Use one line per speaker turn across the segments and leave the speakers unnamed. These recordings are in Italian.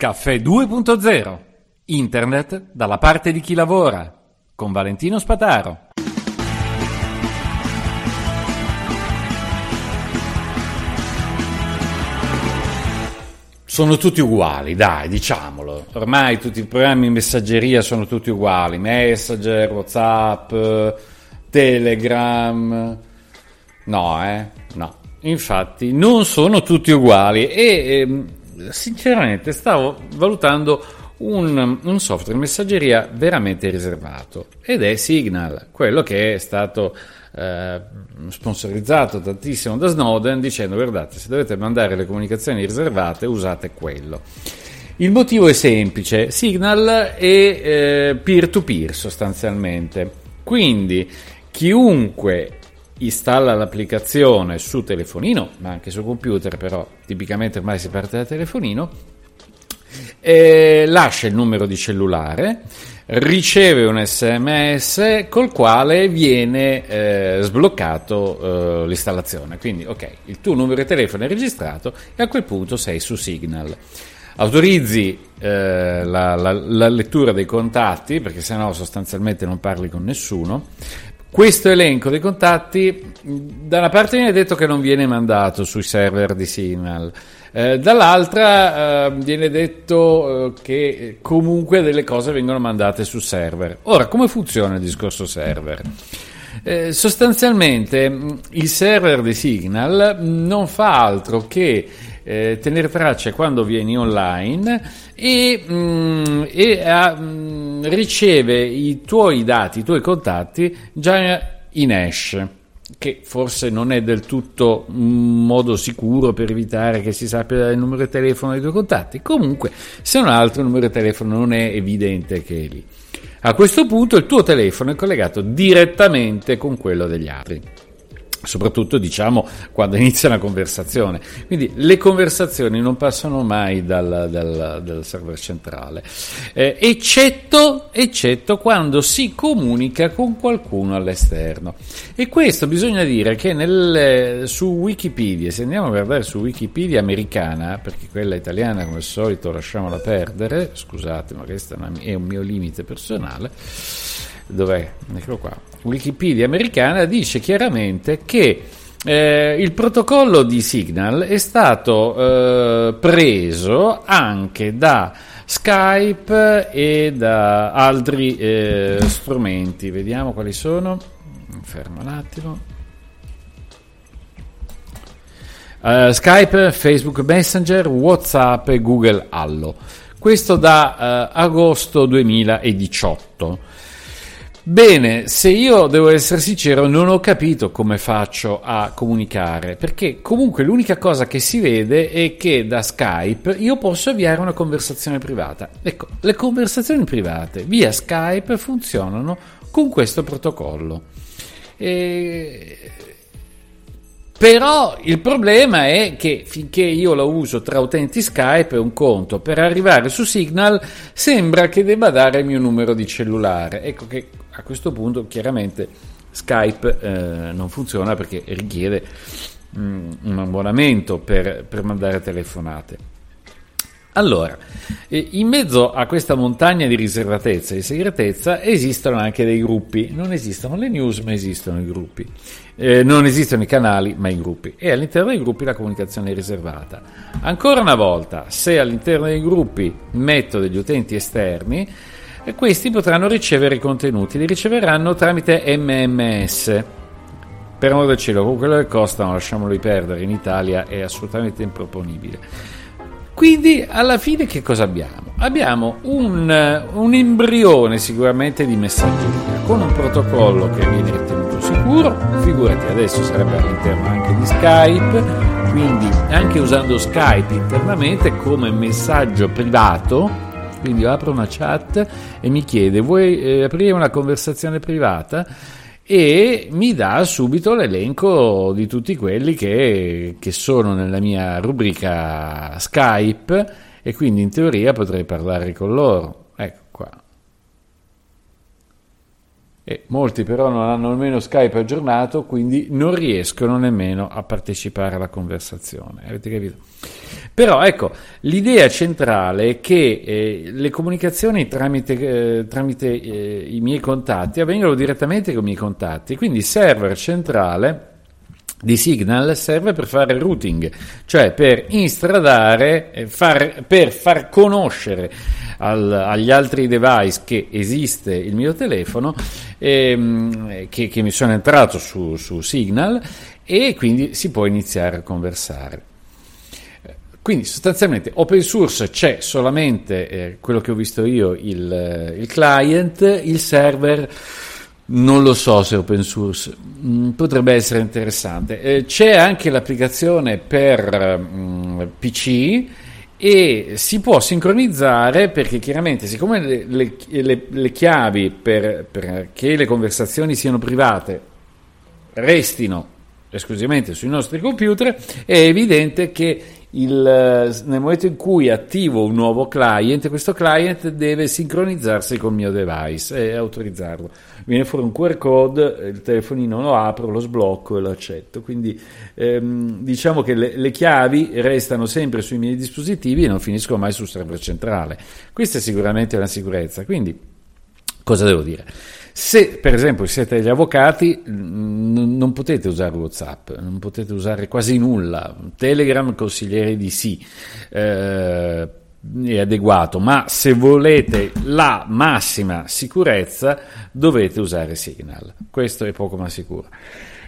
Caffè 2.0 Internet dalla parte di chi lavora con Valentino Spataro. Sono tutti uguali, dai, diciamolo. Ormai tutti i programmi in messaggeria sono tutti uguali. Messenger, WhatsApp, Telegram. No, eh? No. Infatti, non sono tutti uguali e ehm, sinceramente stavo valutando un, un, software messaggeria veramente riservato ed è Signal, quello che è stato eh, sponsorizzato tantissimo da Snowden dicendo guardate se dovete mandare le comunicazioni riservate usate quello. Il motivo è semplice, Signal è eh, peer-to-peer sostanzialmente, quindi chiunque installa l'applicazione su telefonino, ma anche su computer, però tipicamente ormai si parte da telefonino, lascia il numero di cellulare, riceve un sms col quale viene eh, sbloccato eh, l'installazione. Quindi, ok, il tuo numero di telefono è registrato e a quel punto sei su Signal. Autorizzi eh, la, la, la, lettura dei contatti, perché sennò sostanzialmente non parli con nessuno. Questo elenco dei contatti, da una parte viene detto che non viene mandato sui server di Signal, eh, dall'altra eh, viene detto eh, che comunque delle cose vengono mandate su server. Ora, come funziona il discorso server? Eh, sostanzialmente il server di Signal non fa altro che eh, tenere traccia quando vieni online e, mh, mm, e a, mh, mm, riceve i tuoi dati, i tuoi contatti già in hash che forse non è del tutto un modo sicuro per evitare che si sappia il numero di telefono dei tuoi contatti. Comunque, se non altro il numero di telefono non è evidente che è lì. A questo punto il tuo telefono è collegato direttamente con quello degli altri soprattutto diciamo quando inizia una conversazione. Quindi le conversazioni non passano mai dal, dal, dal server centrale, eh, eccetto, eccetto, quando si comunica con qualcuno all'esterno. E questo bisogna dire che nel, su Wikipedia, se andiamo a guardare su Wikipedia americana, perché quella italiana come al solito lasciamola perdere, scusate ma questo è un mio limite personale, dov'è? Eccolo qua. Wikipedia americana dice chiaramente che eh, il protocollo di Signal è stato eh, preso anche da Skype e da altri eh, strumenti. Vediamo quali sono. Fermo un attimo. Uh, Skype, Facebook Messenger, WhatsApp e Google Allo. Questo da uh, agosto 2018. Bene, se io devo essere sincero, non ho capito come faccio a comunicare, perché comunque l'unica cosa che si vede è che da Skype io posso avviare una conversazione privata. Ecco, le conversazioni private via Skype funzionano con questo protocollo. E... Però il problema è che finché io la uso tra utenti Skype è un conto, per arrivare su Signal sembra che debba dare il mio numero di cellulare. Ecco che a questo punto chiaramente Skype eh, non funziona perché richiede mm, un abbonamento per, per mandare telefonate. Allora, in mezzo a questa montagna di riservatezza e di segretezza esistono anche dei gruppi, non esistono le news ma esistono i gruppi, eh, non esistono i canali ma i gruppi e all'interno dei gruppi la comunicazione è riservata. Ancora una volta, se all'interno dei gruppi metto degli utenti esterni, e questi potranno ricevere i contenuti, li riceveranno tramite MMS. Per amor del cielo, con quello che costano, lasciamoli perdere, in Italia è assolutamente improponibile. Quindi alla fine che cosa abbiamo? Abbiamo un, un embrione sicuramente di messaggeria con un protocollo che viene ritenuto sicuro, figurati adesso sarebbe all'interno anche di Skype, quindi anche usando Skype internamente come messaggio privato quindi apro una chat e mi chiede vuoi eh, aprire una conversazione privata? E mi dà subito l'elenco di tutti quelli che, che sono nella mia rubrica Skype e quindi in teoria potrei parlare con loro. Ecco qua. E molti però non hanno nemmeno Skype aggiornato, quindi non riescono nemmeno a partecipare alla conversazione. Avete capito? Però ecco, l'idea centrale è che eh, le comunicazioni tramite, eh, tramite eh, i miei contatti avvengano direttamente con i miei contatti, quindi il server centrale di Signal serve per fare routing, cioè per instradare, far, per far conoscere al, agli altri device che esiste il mio telefono, ehm, che, che, mi sono entrato su, su Signal e quindi si può iniziare a conversare. Quindi sostanzialmente open source c'è solamente eh, quello che ho visto io, il, il client, il server non lo so se open source, mm, potrebbe essere interessante. Eh, c'è anche l'applicazione per mm, PC e si può sincronizzare perché chiaramente siccome le, le, le, chiavi per, perché le conversazioni siano private restino esclusivamente sui nostri computer, è evidente che il, nel momento in cui attivo un nuovo client, questo client deve sincronizzarsi con il mio device e autorizzarlo. Viene fuori un QR code, il telefonino lo apro, lo sblocco e lo accetto. Quindi ehm, diciamo che le, le, chiavi restano sempre sui miei dispositivi e non finiscono mai sul server centrale. Questa è sicuramente una sicurezza. Quindi cosa devo dire? Se per esempio siete degli avvocati, n- non potete usare WhatsApp, non potete usare quasi nulla. Telegram consiglierei di sì. Eh, è adeguato, ma se volete la massima sicurezza dovete usare Signal. Questo è poco ma sicuro.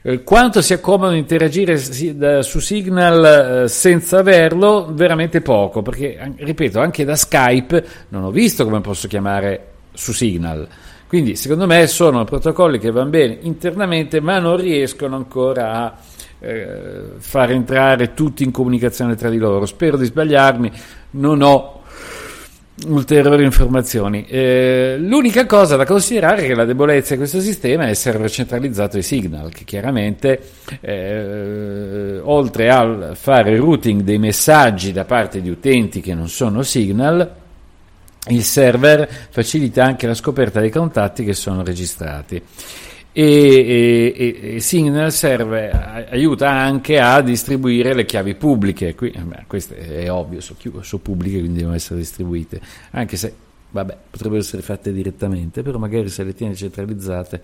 Eh, quanto sia comodo interagire su Signal eh, senza averlo? Veramente poco, perché ripeto, anche da Skype non ho visto come posso chiamare su Signal. Quindi secondo me sono protocolli che vanno bene internamente ma non riescono ancora a eh, far entrare tutti in comunicazione tra di loro. Spero di sbagliarmi, non ho ulteriori informazioni. Eh, l'unica cosa da considerare è che la debolezza di questo sistema è il server centralizzato di Signal, che chiaramente eh, oltre a fare routing dei messaggi da parte di utenti che non sono Signal, il server facilita anche la scoperta dei contatti che sono registrati. E, e, e, Signal serve, aiuta anche a distribuire le chiavi pubbliche. Qui, beh, questo è ovvio, sono, sono pubbliche, quindi devono essere distribuite. Anche se, vabbè, potrebbero essere fatte direttamente, però magari se le tiene centralizzate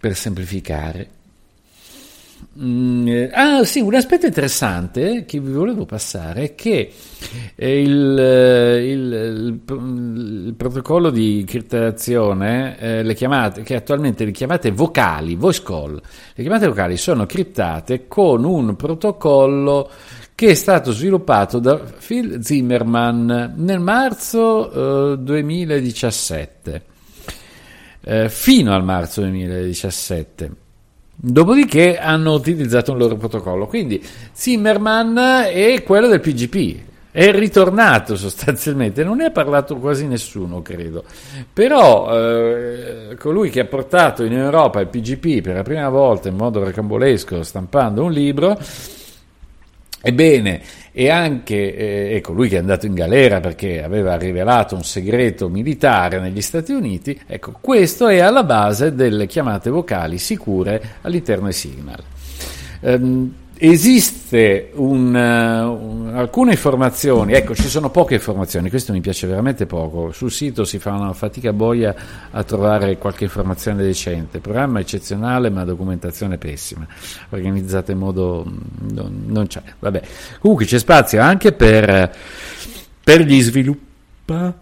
per semplificare Mm, eh, ah sì, un aspetto interessante che vi volevo passare è che eh, il, eh, il, il, il protocollo di criptazione, eh, le chiamate, che attualmente le chiamate vocali, voice call, le chiamate vocali sono criptate con un protocollo che è stato sviluppato da Phil Zimmerman nel marzo eh, 2017, eh, fino al marzo 2017. Dopodiché hanno utilizzato un loro protocollo. Quindi Zimmerman è quello del PGP, è ritornato sostanzialmente, non ne ha parlato quasi nessuno, credo. Però eh, colui che ha portato in Europa il PGP per la prima volta in modo racambolesco stampando un libro, ebbene, e anche eh, ecco, lui che è andato in galera perché aveva rivelato un segreto militare negli Stati Uniti, ecco, questo è alla base delle chiamate vocali sicure all'interno di Signal. Um, Esiste un, un, alcune informazioni, ecco ci sono poche informazioni, questo mi piace veramente poco, sul sito si fa una fatica boia a trovare qualche informazione decente, programma eccezionale ma documentazione pessima, organizzata in modo... non, non c'è, vabbè. Comunque c'è spazio anche per, per gli sviluppa,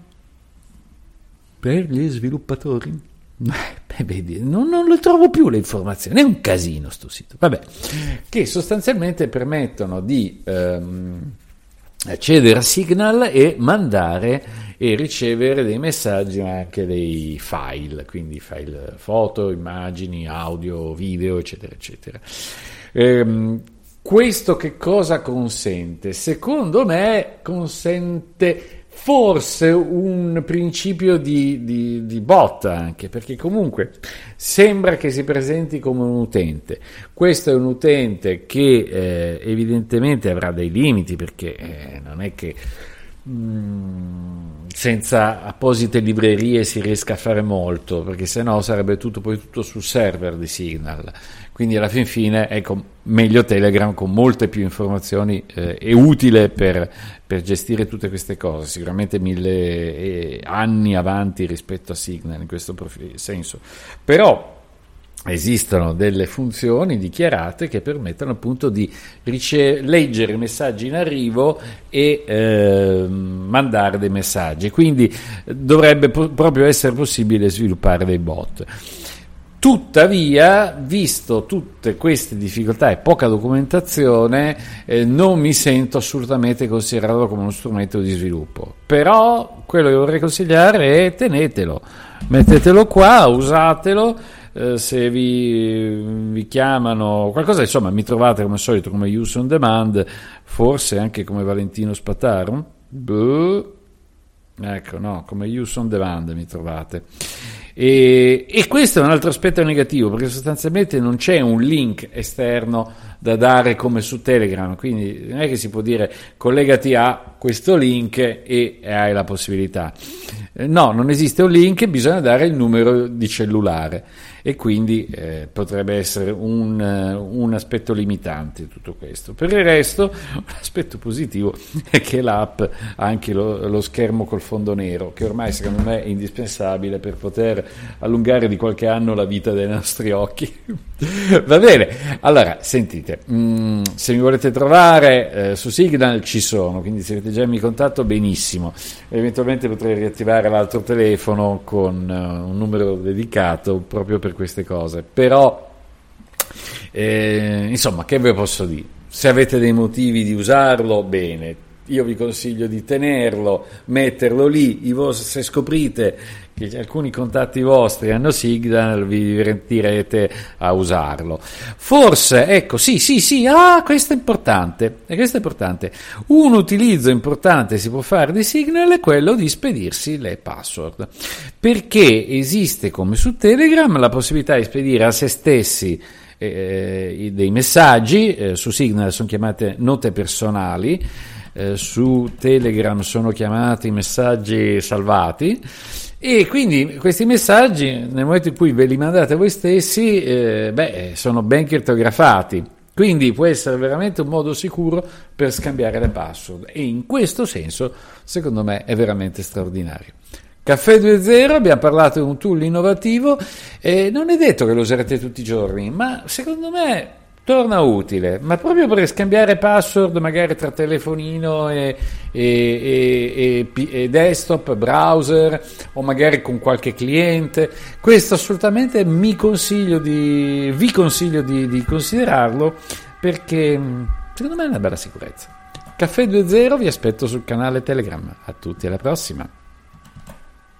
per gli sviluppatori vedi, non, non, le trovo più le informazioni, è un casino sto sito. Vabbè, che sostanzialmente permettono di ehm, accedere a Signal e mandare e ricevere dei messaggi ma anche dei file, quindi file foto, immagini, audio, video, eccetera, eccetera. Ehm, questo che cosa consente? Secondo me consente forse un principio di, di, di, botta anche, perché comunque sembra che si presenti come un utente. Questo è un utente che eh, evidentemente avrà dei limiti, perché eh, non è che mm, senza apposite librerie si riesca a fare molto, perché se no sarebbe tutto poi tutto sul server di Signal. Quindi alla fin fine, ecco, meglio Telegram con molte più informazioni eh, è utile per, per, gestire tutte queste cose, sicuramente mille eh, anni avanti rispetto a Signal in questo senso. Però esistono delle funzioni dichiarate che permettono appunto di rice- leggere messaggi in arrivo e eh, mandare dei messaggi. Quindi dovrebbe po- proprio essere possibile sviluppare dei bot. Tuttavia, visto tutte queste difficoltà e poca documentazione, eh, non mi sento assolutamente considerato come uno strumento di sviluppo. Però quello che vorrei consigliare è tenetelo, mettetelo qua, usatelo. Eh, se vi, vi, chiamano qualcosa, insomma, mi trovate come al solito come Use on Demand, forse anche come Valentino Spataro. Ecco, no, come Use on Demand mi trovate. E, e, questo è un altro aspetto negativo perché sostanzialmente non c'è un link esterno da dare come su Telegram, quindi non è che si può dire collegati a questo link e, e hai la possibilità. Eh, no, non esiste un link, bisogna dare il numero di cellulare e quindi eh, potrebbe essere un, un, aspetto limitante tutto questo. Per il resto, un aspetto positivo è che l'app ha anche lo, lo schermo col fondo nero, che ormai secondo me è indispensabile per poter allungare di qualche anno la vita dei nostri occhi. Va bene, allora sentite, mh, mm, se mi volete trovare eh, su Signal ci sono, quindi se avete già in contatto benissimo, eventualmente potrei riattivare l'altro telefono con uh, un numero dedicato proprio per queste cose, però eh, insomma che ve posso dire? Se avete dei motivi di usarlo, bene, io vi consiglio di tenerlo, metterlo lì, se scoprite che alcuni contatti vostri hanno Signal, vi divertirete a usarlo. Forse, ecco, sì, sì, sì, ah, questo è importante, e questo è importante. Un utilizzo importante si può fare di Signal è quello di spedirsi le password, perché esiste come su Telegram la possibilità di spedire a se stessi eh, dei messaggi, eh, su Signal sono chiamate note personali, eh, su Telegram sono chiamati messaggi salvati. E quindi questi messaggi nel momento in cui ve li mandate voi stessi eh, beh, sono ben crittografati quindi può essere veramente un modo sicuro per scambiare le password. E in questo senso secondo me è veramente straordinario. Caffè 2.0 abbiamo parlato di un tool innovativo. E non è detto che lo userete tutti i giorni ma secondo me torna utile, ma proprio per scambiare password magari tra telefonino e, e, e, e, desktop, browser o magari con qualche cliente. Questo assolutamente mi consiglio di, vi consiglio di, di considerarlo perché mm, secondo me è una bella sicurezza. Caffè 2.0 vi aspetto sul canale Telegram. A tutti alla prossima.